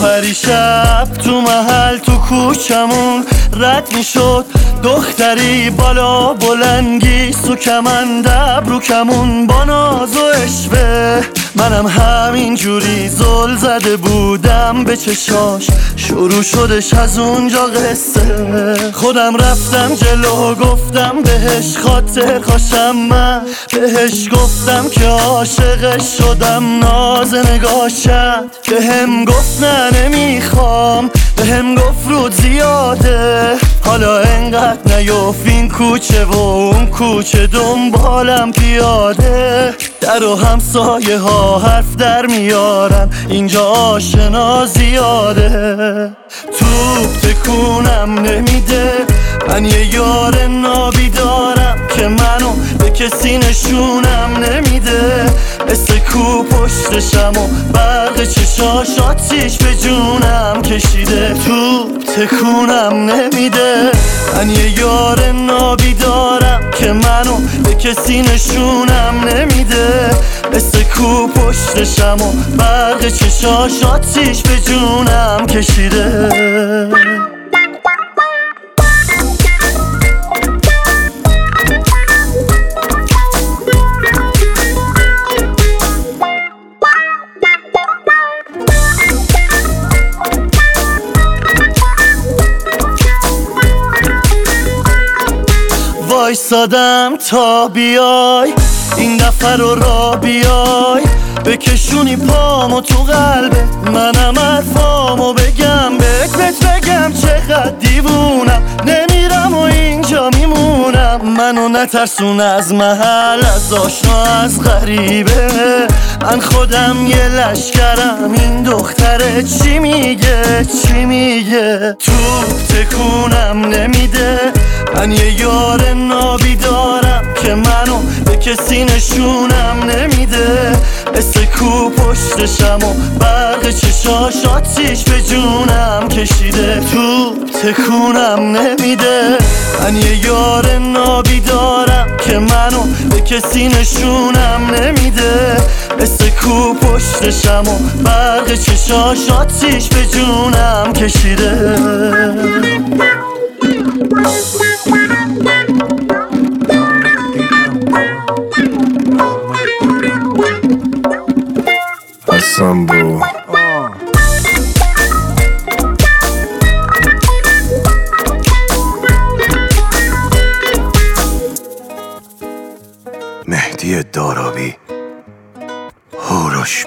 پریشب تو محل تو کوچمون رد می‌شد. دختری بالا بلنگی سو کمندب رو کمون با ناز و اشوه منم همین جوری زل زده بودم به چشاش. شروع شدش از اونجا قصه. خودم رفتم جلو گفتم بهش خاطر خوشم من. بهش گفتم که عاشقش شدم ناز نگاشت به هم گفت نه نمی‌خوام. به هم گفت رود زیاده. حالا انقدر نیوف این کوچه و اون کوچه دنبالم پیاده. در و همسایه ها حرف در میارن. اینجا آشنا زیاده. توپ تکونم نمیده. من یه یار نابی دارم که منو به کسی نشونم نمیده. مثل کو پشتشم و برق چشاش آتیش به جونم کشیده. تو تکونم نمیده. من یه یار نابی دارم که منو به کسی نشونم نمیده. مثل کو پشتشم و برق چشاش آتیش به جونم کشیده. وایسادم تا بیای. این دفعه رو را بیای. بکشونی پامو تو قلبه منم حرفامو بگم. بهت بگم چقدر دیوونم. نمیرم و اینجا میمونم. منو نترسون از محل از آشنا از غریبه. من خودم یه لشکرم. این دختره چی میگه؟ چی میگه؟ تو تکونم نمیده من یه یار نابی دارم که منو به کسی نشونم نمیده. مثل کو پشتشم و برق چشاش آتیش به جونم کشیده. تو تکونم نمیده. من یه یار نابی دارم که منو به کسی نشونم نمیده. مثل کو پشتشم و برق چشاش آتیش به جونم کشیده. Assemble. مهدی دارابی هوروش